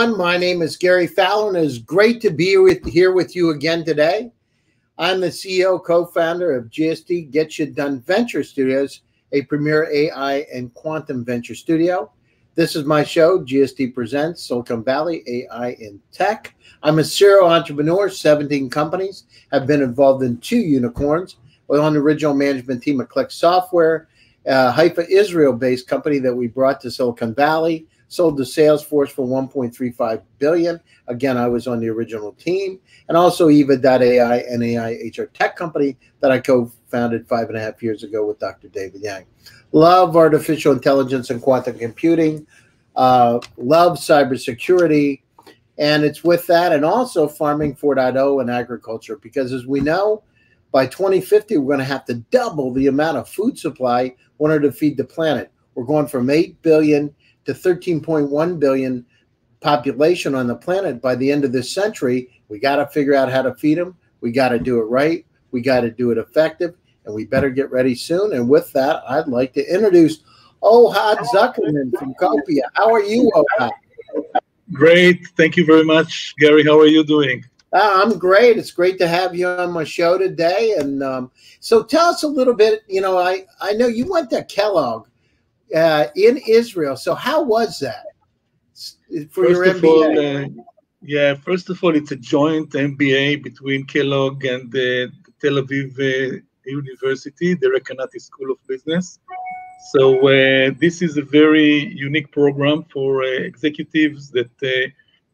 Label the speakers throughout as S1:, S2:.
S1: Everyone. My name is Gary Fallon. It is great to be with, here with you again today. I'm the CEO, co-founder of GSD Get You Done Venture Studios, a premier AI and quantum venture studio. This is my show, GSD Presents Silicon Valley AI in Tech. I'm a serial entrepreneur, 17 companies, have been involved in two unicorns. We're on the original management team at Click Software, a Haifa, Israel-based company that we brought to Silicon Valley sold to Salesforce for 1.35 billion. Again, I was on the original team, and also Yva.ai, an AI HR tech company that I co-founded five and a half years ago with Dr. David Yang. Love artificial intelligence and quantum computing. Uh, love cybersecurity. And it's with that and also farming 4.0 and agriculture because as we know, by 2050, we're going to have to double the amount of food supply in order to feed the planet. We're going from 8 billion to 13.1 billion population on the planet by the end of this century. We got to figure out how to feed them. We got to do it right. We got to do it effective, and we better get ready soon. And with that, I'd like to introduce Ohad Zuckerman from Copia. How are you, Ohad?
S2: Great. Thank you very much, Gary. How are you doing?
S1: Uh, I'm great. It's great to have you on my show today. And um, so tell us a little bit. You know, I, I know you went to Kellogg uh, in Israel. So how was that
S2: for first your MBA? All, uh, yeah, first of all, it's a joint MBA between Kellogg and the Tel Aviv uh, University, the Recanati School of Business. So uh, this is a very unique program for uh, executives that uh,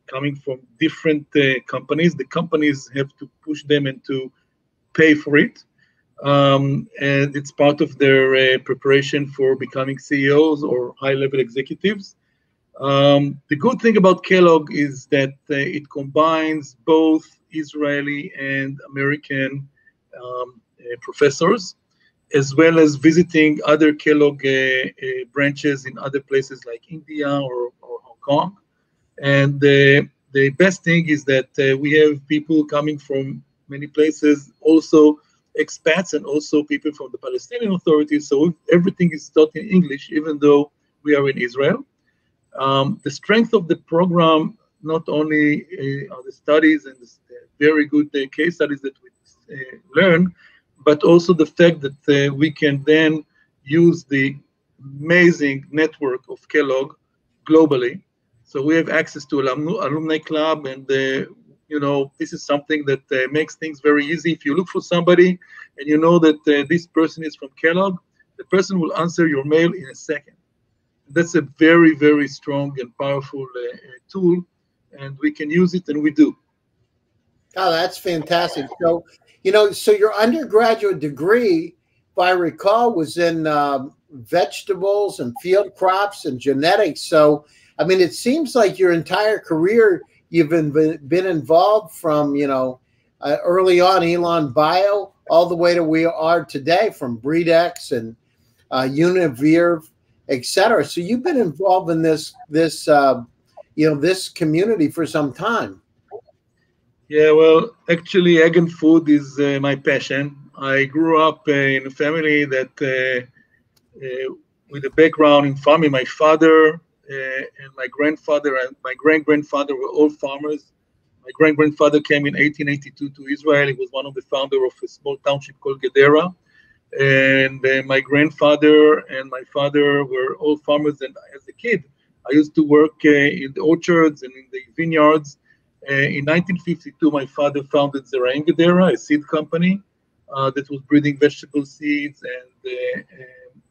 S2: coming from different companies. The companies have to push them and to pay for it um, and it's part of their uh, preparation for becoming CEOs or high-level executives. Um, the good thing about Kellogg is that uh, it combines both Israeli and American um, uh, professors, as well as visiting other Kellogg uh, uh, branches in other places like India or, or Hong Kong. And uh, the best thing is that we have people coming from many places also expats and also people from the Palestinian Authority. So everything is taught in English, even though we are in Israel. Um, the strength of the program not only uh, are the studies and the very good uh, case studies that we uh, learn, but also the fact that uh, we can then use the amazing network of Kellogg globally. So we have access to alumni, club and uh, you know this is something that uh, makes things very easy. If you look for somebody and you know that uh, this person is from kellogg the person will answer your mail in a second. That's a very very strong and powerful uh, uh tool and we can use it and we do.
S1: Oh that's fantastic. So you know so your undergraduate degree if i recall was in um, vegetables and field crops and genetics. So i mean it seems like your entire career You've been been involved from you know uh, early on Elon Bio all the way to we are today from Breedex and uh, etc. So you've been involved in this this uh, you know this community for some time.
S2: Yeah, well, actually, egg and food is uh, my passion. I grew up in a family that, uh, uh, with a background in farming, my father and my grandfather and my great grandfather were all farmers. My great grandfather came in 1882 to Israel. He was one of the founder of a small township called Gedera. And uh, my grandfather and my father were all farmers. And as a kid, I used to work uh, in the orchards and in the vineyards. Uh, in 1952, my father founded Zeraim Gedera, a seed company uh, that was breeding vegetable seeds and, uh, and,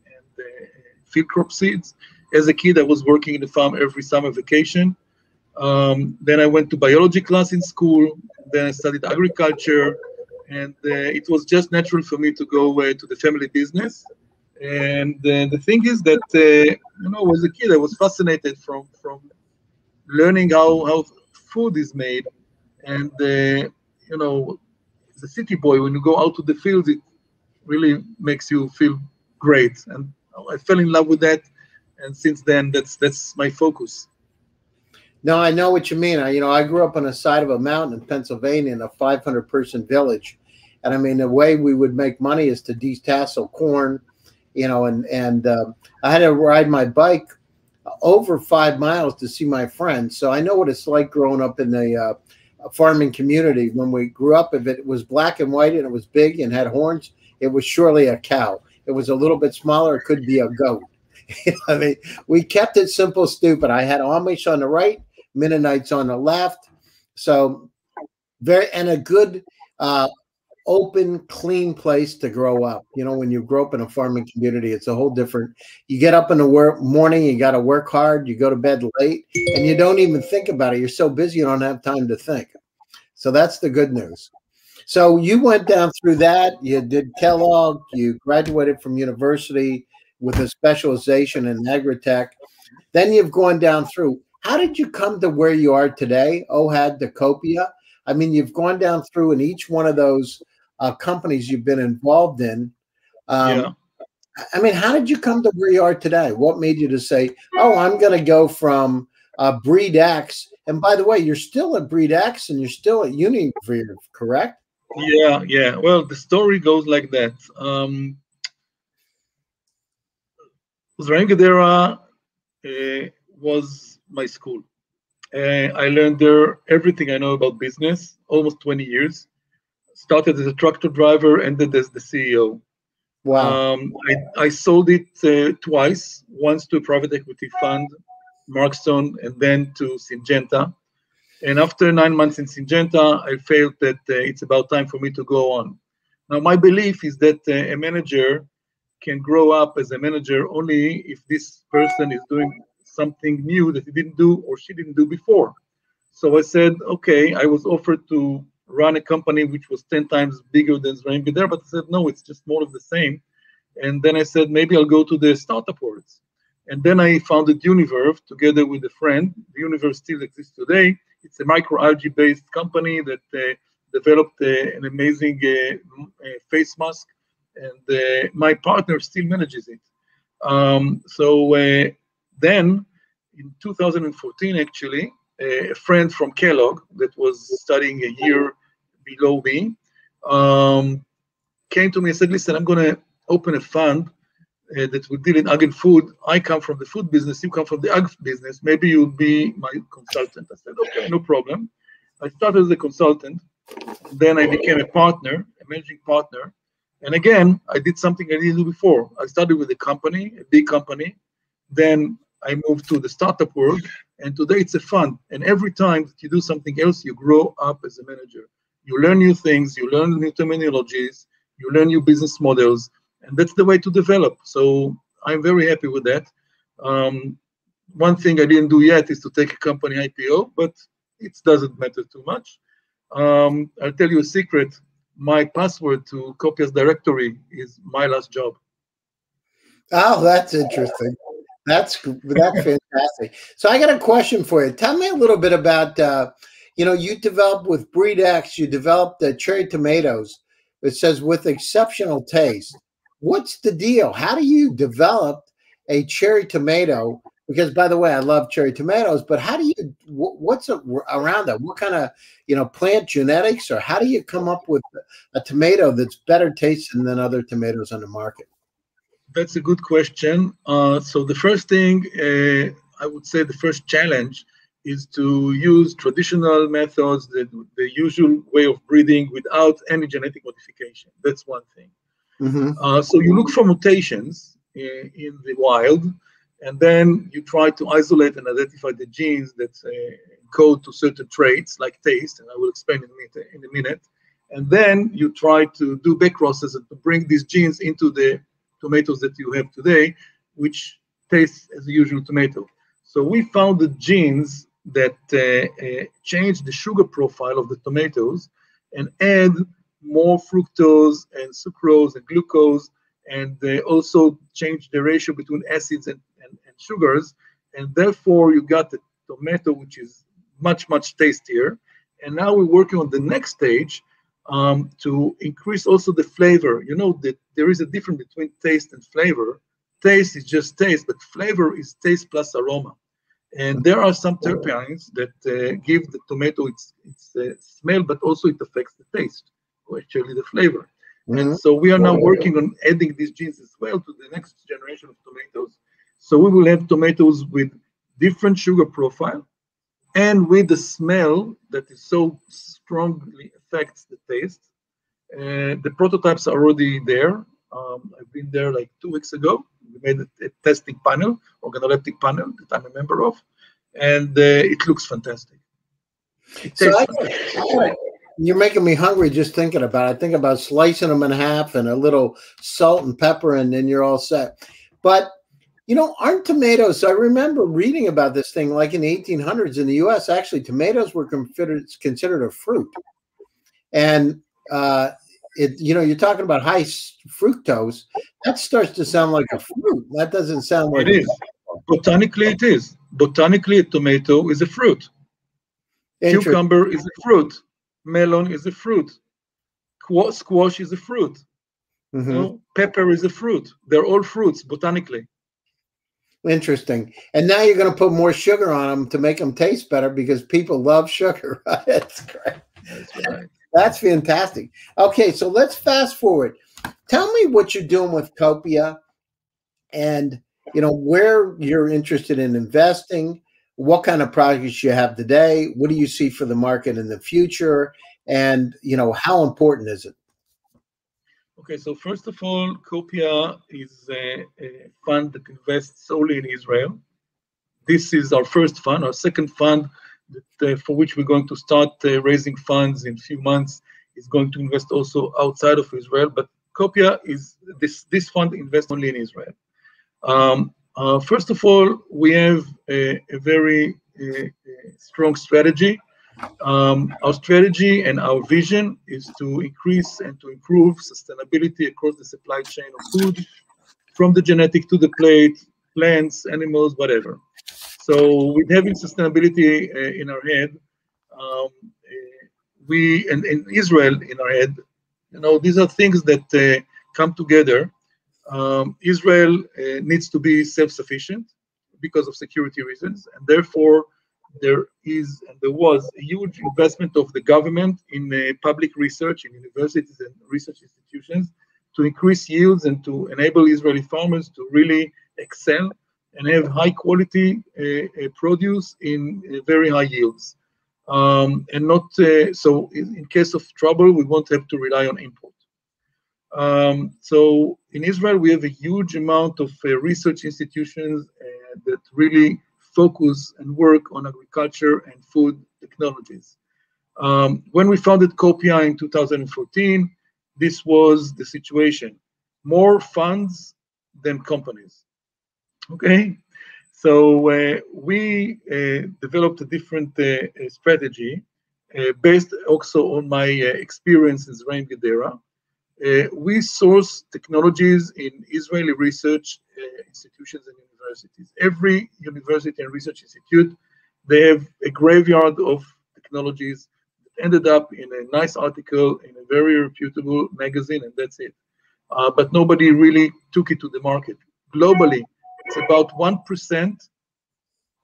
S2: and field crop seeds as a kid, I was working in the farm every summer vacation. Um, then I went to biology class in school. Then I studied agriculture, and uh, it was just natural for me to go uh, to the family business. And uh, the thing is that uh, you know, as a kid, I was fascinated from from learning how how food is made, and uh, you know, as a city boy, when you go out to the fields, it really makes you feel great. And I fell in love with that and since then that's that's my focus
S1: no i know what you mean I, you know i grew up on the side of a mountain in pennsylvania in a 500 person village and i mean the way we would make money is to detassel corn you know and and uh, i had to ride my bike over five miles to see my friends. So I know what it's like growing up in the uh, farming community. When we grew up, if it was black and white and it was big and had horns, it was surely a cow. It was a little bit smaller, it could be a goat. I mean, we kept it simple, stupid. I had Amish on the right, Mennonites on the left. So very and a good uh, open, clean place to grow up. You know, when you grow up in a farming community, it's a whole different. You get up in the morning, you got to work hard, you go to bed late, and you don't even think about it. You're so busy, you don't have time to think. So that's the good news. So you went down through that. You did Kellogg. You graduated from university with a specialization in agritech. Then you've gone down through. How did you come to where you are today, OHAD, Decopia? I mean, you've gone down through in each one of those uh, companies you've been involved in. Um, yeah. I mean, how did you come to where you are today? What made you to say, "Oh, I'm going to go from uh, Breed X"? And by the way, you're still at Breed X, and you're still at Univerve, correct?
S2: Yeah, yeah. Well, the story goes like that. Um, Zeraim Gedera uh, was my school. Uh, I learned there everything I know about business, almost 20 years started as a tractor driver, ended as the CEO.
S1: Wow.
S2: Um, I, I, sold it uh, twice, once to a private equity fund, Markstone, and then to Syngenta. And after nine months in Syngenta, I felt that uh, it's about time for me to go on. Now, my belief is that uh, a manager can grow up as a manager only if this person is doing something new that he didn't do or she didn't do before. So I said, okay, I was offered to run a company which was 10 times bigger than Zeraim there, but I said, no, it's just more of the same. And then I said, maybe I'll go to the startup worlds. And then I founded Univerve together with a friend. The Univerve still exists today. It's a microalgae based company that uh, developed uh, an amazing uh, uh face mask, and uh, my partner still manages it. Um, so uh, then in 2014, actually, a friend from Kellogg that was studying a year below me um, came to me and said, "Listen, I'm going to open a fund uh, that will deal in ag and food. I come from the food business. You come from the ag business. Maybe you'll be my consultant." I said, "Okay, no problem." I started as a consultant. Then I became a partner, a managing partner. And again, I did something I didn't do before. I started with a company, a big company. Then I moved to the startup world, and today it's a fun. And every time that you do something else, you grow up as a manager. You learn new things, you learn new terminologies, you learn new business models, and that's the way to develop. So I'm very happy with that. Um, one thing I didn't do yet is to take a company IPO, but it doesn't matter too much. Um, I'll tell you a secret. My password to Copia's directory is my last job.
S1: Oh, that's interesting. That's that's fantastic. So I got a question for you. Tell me a little bit about uh, you know you developed with Breed X. You developed the cherry tomatoes. It says with exceptional taste. What's the deal? How do you develop a cherry tomato? Because by the way, I love cherry tomatoes. But how do you? What's around that? What kind of you know plant genetics, or how do you come up with a tomato that's better tasting than other tomatoes on the market?
S2: that's a good question. Uh, so the first thing uh, I would say, the first challenge is to use traditional methods, the, the usual way of breeding without any genetic modification. That's one thing. Mm-hmm. Uh, so you look for mutations in, in, the wild, and then you try to isolate and identify the genes that uh, code to certain traits like taste, and I will explain in a minute. In a minute. And then you try to do back and to bring these genes into the tomatoes that you have today, which taste as usual tomato. So we found the genes that uh, uh, change the sugar profile of the tomatoes and add more fructose and sucrose and glucose, and they also change the ratio between acids and sugars. And therefore, you got the tomato which is much, much tastier. And now we're working on the next stage, um, to increase also the flavor. You know that there is a difference between taste and flavor. Taste is just taste, but flavor is taste plus aroma. And there are some terpenes that uh, give the tomato its, its uh, smell, but also it affects the taste, or actually the flavor. Mm-hmm. And so we are now working on adding these genes as well to the next generation of tomatoes. So we will have tomatoes with different sugar profile and with the smell that is so strongly affects the taste. Uh, the prototypes are already there. Um, I've been there like two weeks ago. We made a, a testing panel, organoleptic panel that I'm a member of, and uh, it looks fantastic.
S1: It so I, you're making me hungry just thinking about it. I think about slicing them in half and a little salt and pepper, and then you're all set. But you know, aren't tomatoes? I remember reading about this thing like in the 1800s in the U.S. Actually, tomatoes were considered considered a fruit, and uh, it. You know, you're talking about high fructose. That starts to sound like a fruit. That doesn't sound like
S2: it is. Botanically, it is. Botanically, a tomato is a fruit. Cucumber is a fruit melon is a fruit. Squash is a fruit. Mm-hmm. You know, pepper is a fruit. They're all fruits botanically.
S1: Interesting. And now you're going to put more sugar on them to make them taste better because people love sugar. That's great. That's, right. That's fantastic. Okay, so let's fast forward. Tell me what you're doing with Copia and you know where you're interested in investing what kind of projects you have today what do you see for the market in the future and you know how important is it
S2: okay so first of all copia is a, a fund that invests solely in israel. This is our first fund. Our second fund that, uh, for which we're going to start uh, raising funds in a few months is going to invest also outside of israel. But copia is this this fund invests only in israel. Um, uh, first of all, we have a, a very a, a strong strategy. Um, our strategy and our vision is to increase and to improve sustainability across the supply chain of food, from the genetic to the plate, plants, animals, whatever. So, with having sustainability uh, in our head, um, uh, we and, in Israel in our head, you know, these are things that uh, come together um, Israel uh, needs to be self-sufficient because of security reasons, and therefore there is and there was a huge investment of the government in uh, public research in universities and research institutions to increase yields and to enable Israeli farmers to really excel and have high quality uh, uh produce in uh, very high yields. Um, and not uh, so in, case of trouble, we won't have to rely on import. Um, so in Israel, we have a huge amount of research institutions that really focus and work on agriculture and food technologies. Um, when we founded Copia in 2014, this was the situation. More funds than companies. Okay, so uh, we uh, developed a different uh, strategy uh, based also on my experience in Zeraim Gedera. Uh, we source technologies in Israeli research uh, institutions and universities. Every university and research institute, they have a graveyard of technologies that ended up in a nice article in a very reputable magazine, and that's it. Uh, but nobody really took it to the market. Globally, it's about 1%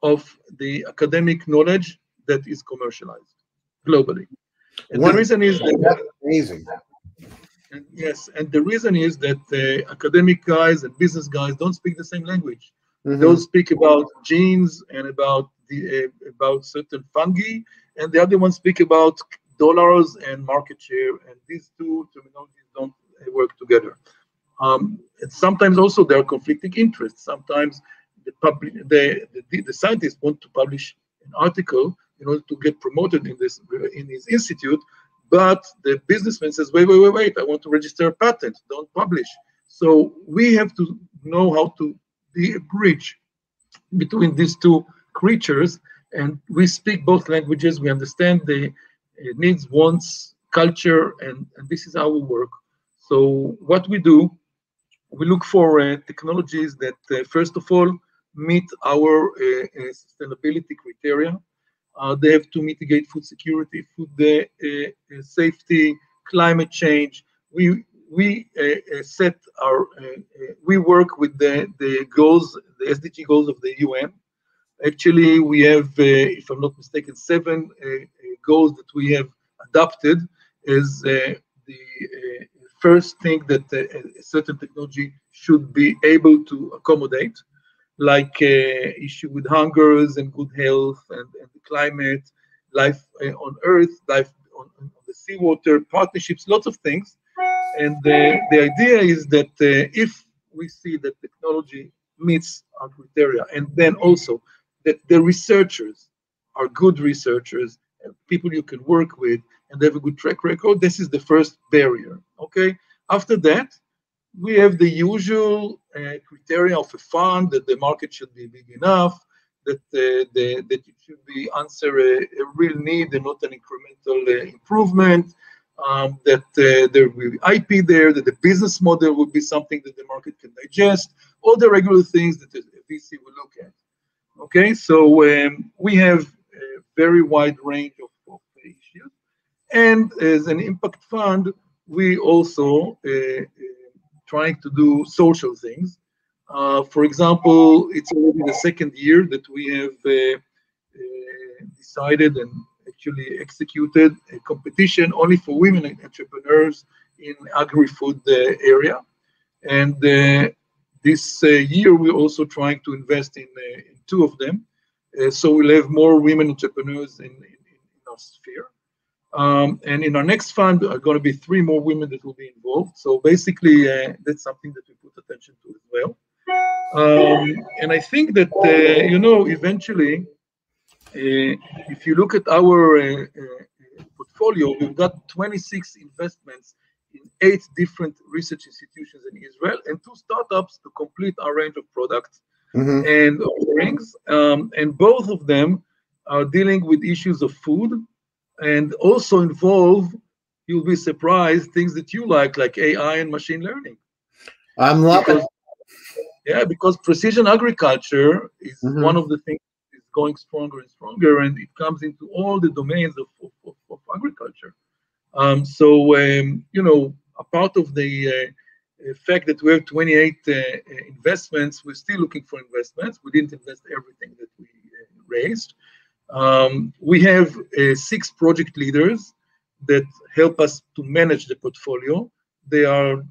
S2: of the academic knowledge that is commercialized globally. And One, the reason is that
S1: that's amazing.
S2: And yes, and the reason is that uh, academic guys and business guys don't speak the same language. Mm-hmm. They'll speak about genes and about the uh, about certain fungi, and the other ones speak about dollars and market share. And these two terminologies don't uh, work together. Um, and sometimes also there are conflicting interests. Sometimes the public, the, the, the scientists want to publish an article in order to get promoted in this in his institute, but the businessman says, wait, wait, wait, wait, I want to register a patent, don't publish. So we have to know how to a bridge between these two creatures. And we speak both languages, we understand the uh, needs, wants, culture, and, and this is we work. So what we do, we look for uh, technologies that, uh, first of all, meet our uh, uh, sustainability criteria uh, they have to mitigate food security, food safety, climate change. We we uh, uh, set our uh, we work with the the goals, the SDG goals of the UN. Actually, we have, if I'm not mistaken, seven goals that we have adopted as the first thing that a certain technology should be able to accommodate. like uh, issue with hungers and good health and, and the climate, life uh, on Earth, life on, on, the seawater, partnerships, lots of things. And the, idea is that uh, if we see that technology meets our criteria, and then also that the researchers are good researchers, and people you can work with, and they have a good track record, this is the first barrier. Okay. After that, we have the usual uh, criteria of a fund that the market should be big enough, that uh, the, that it should be answer a, a, real need and not an incremental uh, improvement, um, that uh, there will be IP there, that the business model will be something that the market can digest, all the regular things that a VC will look at. Okay, so um, we have a very wide range of, of issues. And as an impact fund, we also uh, uh, trying to do social things. Uh, for example, it's already the second year that we have uh, uh, decided and actually executed a competition only for women entrepreneurs in agri-food uh, area. And this year, we're also trying to invest in, in two of them. so we'll have more women entrepreneurs in, in, in our sphere. Um, and in our next fund are going to be three more women that will be involved. So basically, uh, that's something that we put attention to as well. Um, and I think that, uh, you know, eventually, uh, if you look at our uh, uh, portfolio, we've got 26 investments in eight different research institutions in Israel and two startups to complete our range of products mm-hmm. and offerings. Um, and both of them are dealing with issues of food and also involve, you'll be surprised, things that you like, like AI and machine learning.
S1: I'm loving because,
S2: Yeah, because precision agriculture is mm-hmm. one of the things going stronger and stronger, and it comes into all the domains of, of, of, agriculture. Um, so, um, you know, a part of the uh, fact that we have 28 uh, investments, we're still looking for investments. We didn't invest everything that we uh, raised. Um, we have uh, six project leaders that help us to manage the portfolio. They are uh,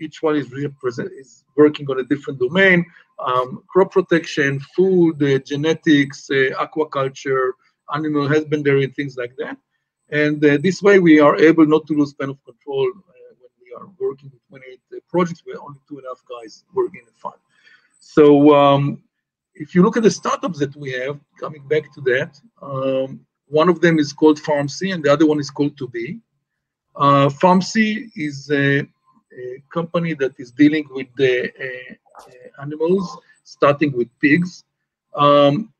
S2: each one is represent is working on a different domain: um, crop protection, food, uh, genetics, uh, aquaculture, animal husbandry, and things like that. And uh, this way, we are able not to lose span of control uh, when we are working with 28 projects. We're only two and a half guys working in the fund. So um, if you look at the startups that we have, coming back to that, um, one of them is called FarmC and the other one is called To-Be. Uh, FarmC is a, a, company that is dealing with the uh, uh, animals, starting with pigs. Um,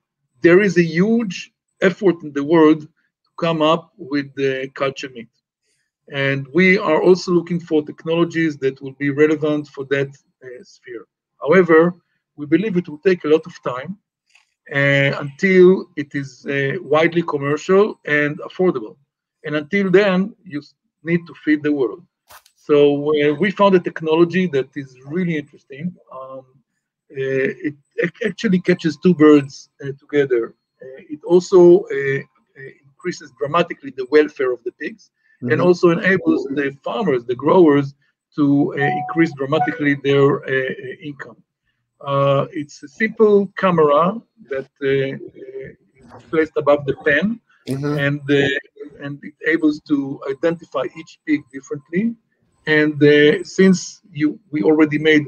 S2: there is a huge effort in the world to come up with the culture meat. And we are also looking for technologies that will be relevant for that uh, sphere. However, we believe it will take a lot of time uh, until it is uh, widely commercial and affordable. And until then, you need to feed the world. So uh, we found a technology that is really interesting. Um, uh, it actually catches two birds uh, together. Uh, it also increases dramatically the welfare of the pigs mm -hmm. and also enables the farmers, the growers, to increase dramatically their income. Uh, it's a simple camera that uh, is placed above the pen, mm-hmm. and uh, and it able to identify each pig differently. And uh, since you we already made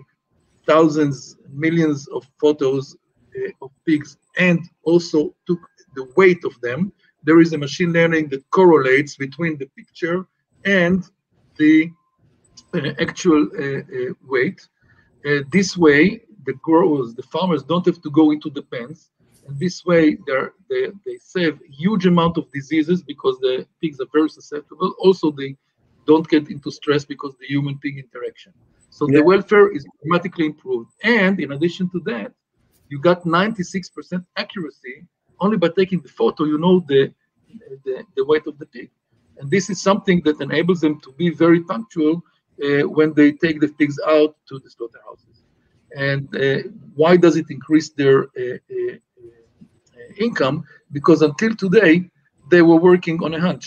S2: thousands, millions of photos uh, of pigs, and also took the weight of them, there is a machine learning that correlates between the picture and the uh, actual weight. this way, the growers, the farmers don't have to go into the pens. And this way, they they save huge amount of diseases because the pigs are very susceptible. Also, they don't get into stress because the human-pig interaction. So yeah. the welfare is dramatically improved. And in addition to that, you got 96% accuracy only by taking the photo. You know the, the the weight of the pig, and this is something that enables them to be very punctual uh, when they take the pigs out to the slaughterhouses. And uh, why does it increase their uh, uh, income? Because until today, they were working on a hunch.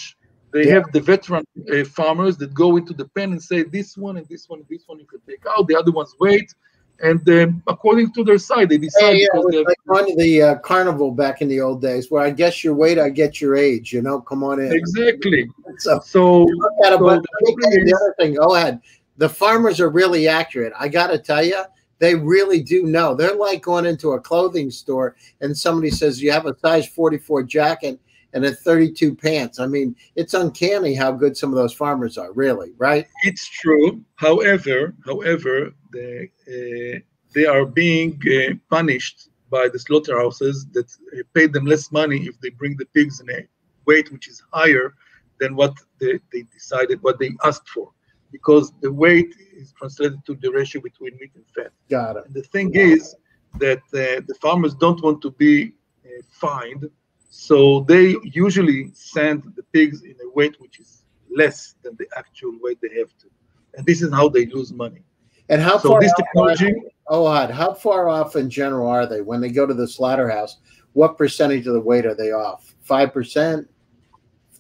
S2: They yeah. have the veteran farmers that go into the pen and say, this one and this one and this one you can take out, the other ones wait. and uh, according to their side, they decide.
S1: Hey, yeah, like to the uh, carnival back in the old days, where I guess your weight, I get your age. You know, come on in.
S2: Exactly. So, so,
S1: so but the other thing, go ahead. The farmers are really accurate. I got to tell you, they really do know. They're like going into a clothing store and somebody says you have a size 44 jacket and a 32 pants. I mean, it's uncanny how good some of those farmers are, really, right?
S2: It's true. However, however, they, uh, they are being uh, punished by the slaughterhouses that uh, pay them less money if they bring the pigs in a weight which is higher than what they, they decided, what they asked for, because the weight is translated to the ratio between meat and fat.
S1: Got it.
S2: And the thing is that uh, the farmers don't want to be uh, fined so they usually send the pigs in a weight which is less than the actual weight they have to. And this is how they lose money.
S1: And how so far this technology oh how far off in general are they when they go to the slaughterhouse? What percentage of the weight are they off? Five percent?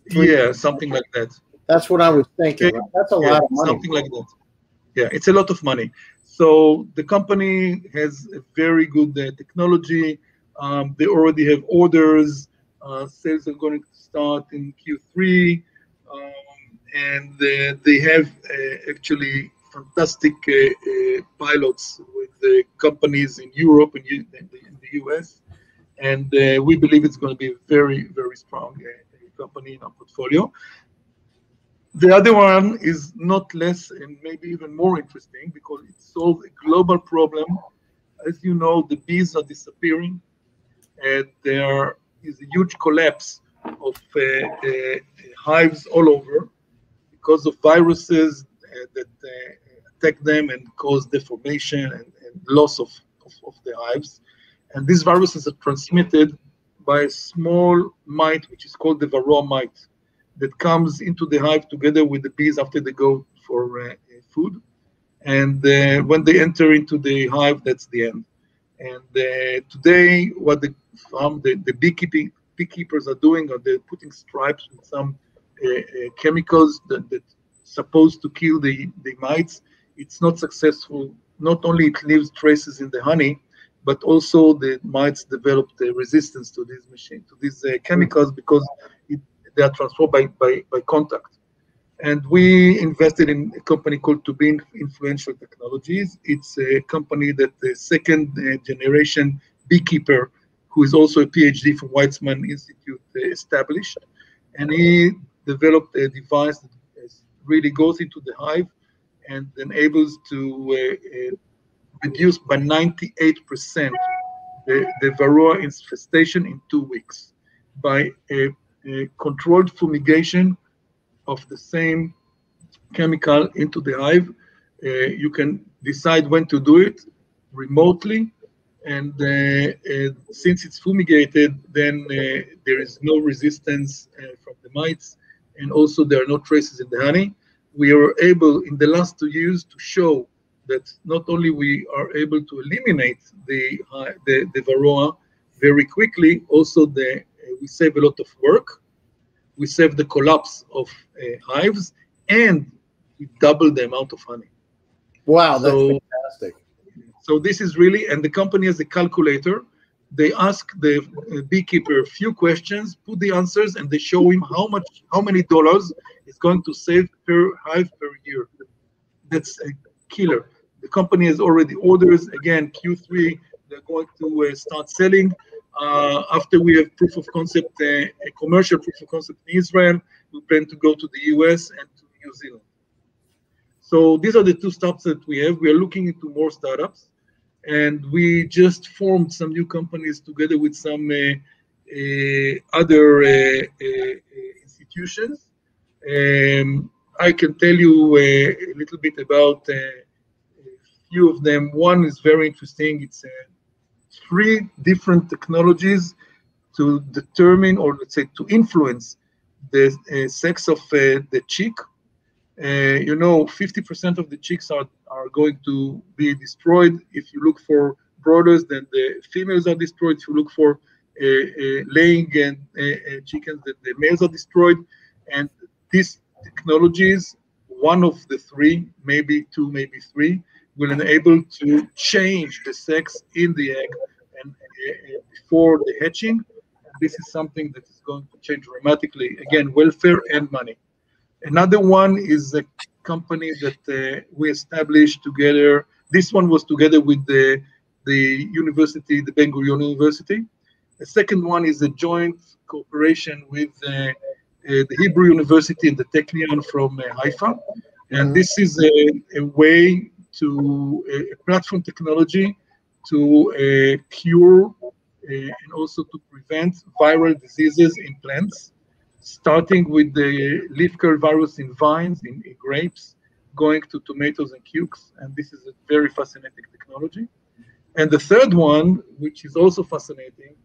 S2: Yeah, something like that.
S1: That's what I was thinking. Right? That's a yeah, lot of money.
S2: Something like that. Yeah, it's a lot of money. So the company has a very good uh, technology. Um, they already have orders. Uh, sales are going to start in Q3, um, and uh, they have uh, actually fantastic pilots with the companies in Europe and in the US. And we believe it's going to be a very, very strong company in our portfolio. The other one is not less and maybe even more interesting because it solves a global problem. As you know, the bees are disappearing and they are is a huge collapse of uh, uh, hives all over because of viruses uh, that attack them and cause deformation and, and loss of, of, of, the hives. And these viruses are transmitted by a small mite, which is called the varroa mite, that comes into the hive together with the bees after they go for uh, food. And uh, when they enter into the hive, that's the end. And uh, today, what the farm, the, the beekeeping beekeepers are doing, are they putting stripes with some uh, uh, chemicals that, that supposed to kill the, the mites. It's not successful. Not only it leaves traces in the honey, but also the mites develop the resistance to these machine to these uh, chemicals because it, they are transferred by, by, by contact. And we invested in a company called Tubin Influential Technologies. It's a company that the second uh, generation beekeeper who is also a PhD from Weizmann Institute, uh, established. And he developed a device that really goes into the hive and enables to uh, uh reduce by 98% the, the varroa infestation in two weeks by a, a controlled fumigation of the same chemical into the hive. Uh, you can decide when to do it remotely and uh, uh, since it's fumigated, then uh, there is no resistance from the mites, and also there are no traces in the honey. We were able in the last two years to show that not only we are able to eliminate the the, the varroa very quickly, also the we save a lot of work, we save the collapse of hives, and we double the amount of honey.
S1: Wow, that's so, fantastic.
S2: So this is really, and the company has a calculator. They ask the uh, beekeeper a few questions, put the answers, and they show him how much, how many dollars is going to save per hive per year. That's a killer. The company has already orders. Again, Q3, they're going to uh, start selling. Uh, after we have proof of concept, uh, a commercial proof of concept in Israel, we plan to go to the US and to New Zealand. So these are the two stops that we have. We are looking into more startups, and we just formed some new companies together with some uh, uh, other uh, uh institutions. Um, I can tell you uh, a little bit about uh, a few of them. One is very interesting. It's three different technologies to determine, or let's say, to influence the sex of the chick uh, you know, 50% of the chicks are, are going to be destroyed. If you look for brooders, then the females are destroyed. If you look for uh, uh, laying and chickens, then the males are destroyed. And these technologies, one of the three, maybe two, maybe three, will enable to change the sex in the egg and uh, before the hatching. This is something that is going to change dramatically. Again, welfare and money. Another one is a company that uh, we established together. This one was together with the the university, the Ben Gurion University. The second one is a joint cooperation with uh, uh, the Hebrew University and the Technion from uh, Haifa. And mm-hmm. this is a, a way to a platform technology to uh, cure uh, and also to prevent viral diseases in plants, starting with the leaf curl virus in vines, in, in grapes, going to tomatoes and cukes. And this is a very fascinating technology. And the third one, which is also fascinating,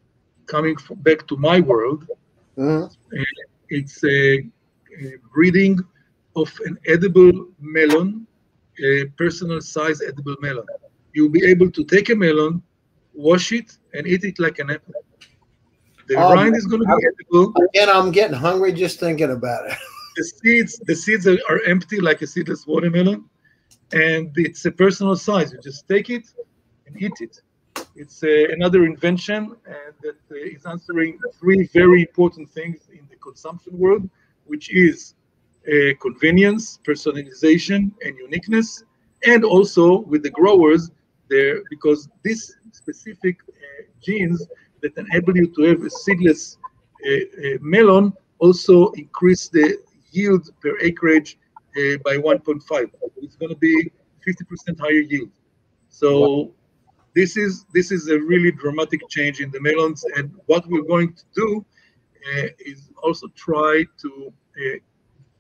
S2: coming back to my world, mm-hmm. uh, it's a, a, breeding of an edible melon, a personal size edible melon. You'll be able to take a melon, wash it, and eat it like an apple. The um, rind is going to be edible.
S1: Again, I'm getting hungry just thinking about it.
S2: the seeds, the seeds are, are empty like a seedless watermelon, and it's a personal size. You just take it, and eat it. It's uh, another invention and that uh, is answering three very important things in the consumption world, which is uh, convenience, personalization, and uniqueness, and also with the growers there, because this specific uh, genes that enable you to have a seedless uh, uh, melon also increase the yield per acreage by 1.5. It's going to be 50% higher yield. So this is this is a really dramatic change in the melons, and what we're going to do uh, is also try to uh,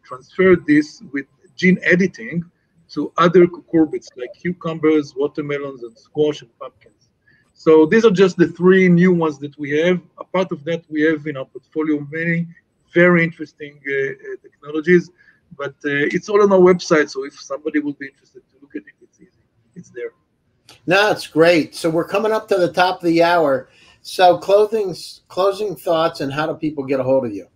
S2: transfer this with gene editing to other cucurbits like cucumbers, watermelons, and squash and pumpkins. So these are just the three new ones that we have. A part of that, we have in our portfolio many very interesting uh, uh technologies, but uh, it's all on our website. So if somebody would be interested to look at it, it's easy. It's there.
S1: No, it's great. So we're coming up to the top of the hour. So clothing, closing thoughts, and how do people get a hold of you?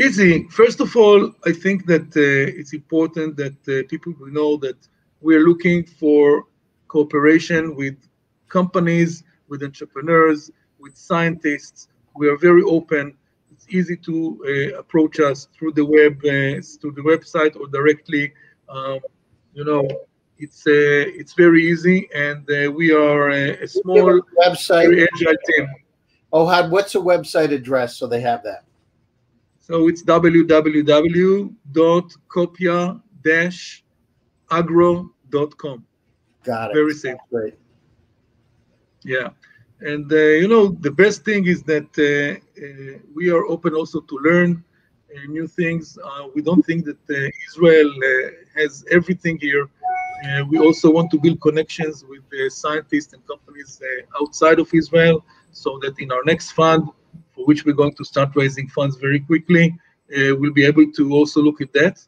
S2: Easy. First of all, I think that uh, it's important that uh, people know that we're looking for cooperation with companies, with entrepreneurs, with scientists. We are very open. It's easy to uh, approach us through the web, uh, through the website, or directly. Um, you know, it's uh, it's very easy, and uh, we are a, a small website, very agile team.
S1: Ohad, what's a website address so they have that?
S2: So it's www.copia-agro.com.
S1: Got it.
S2: Very simple.
S1: Great.
S2: Yeah. And, uh, you know, the best thing is that uh, uh, we are open also to learn uh, new things. Uh, we don't think that uh, Israel has everything here. Uh, we also want to build connections with uh, scientists and companies uh, outside of Israel so that in our next fund, for which we're going to start raising funds very quickly, uh, we'll be able to also look at that.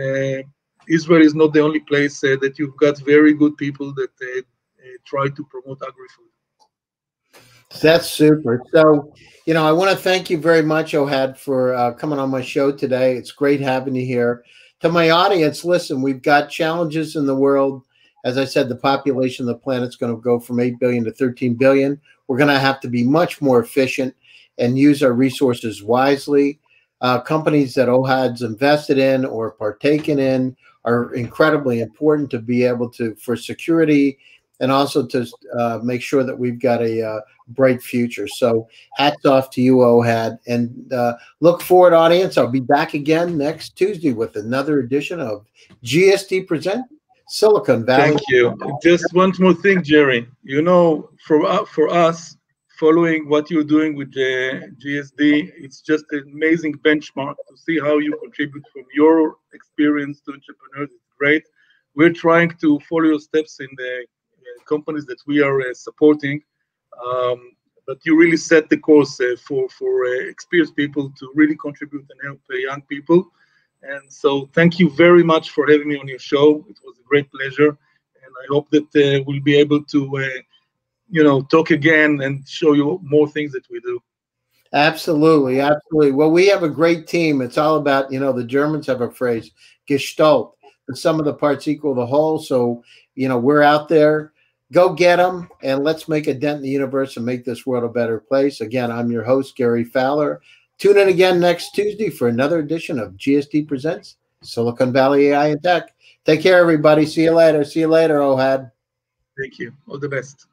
S2: Uh, Israel is not the only place uh, that you've got very good people that try to promote agri-food.
S1: That's super. So, you know, I want to thank you very much, Ohad, for coming on my show today. It's great having you here to my audience, listen, we've got challenges in the world. As I said, the population of the planet is going to go from 8 billion to 13 billion. We're going to have to be much more efficient and use our resources wisely. Uh, companies that OHAD's invested in or partaken in are incredibly important to be able to, for security and also to uh, make sure that we've got a uh, bright future. So hats off to you, OHAD. And uh, look forward, audience. I'll be back again next Tuesday with another edition of GSD Present Silicon Valley.
S2: Thank you. Just one more thing, Jerry. You know, for, uh, for us, following what you're doing with the GSD, it's just an amazing benchmark to see how you contribute from your experience to entrepreneurs. It's great. We're trying to follow your steps in the companies that we are uh, supporting. Um, but you really set the course uh, for for uh, experienced people to really contribute and help young people. And so, thank you very much for having me on your show. It was a great pleasure, and I hope that we'll be able to, you know, talk again and show you more things that we do.
S1: Absolutely, absolutely. Well, we have a great team. It's all about, you know, the Germans have a phrase, Gestalt. the sum of the parts equal the whole. So, you know, we're out there. Go get them and let's make a dent in the universe and make this world a better place. Again, I'm your host, Gary Fowler. Tune in again next Tuesday for another edition of GSD Presents Silicon Valley AI and Tech. Take care, everybody. See you later. See you later, Ohad.
S2: Thank you. All the best.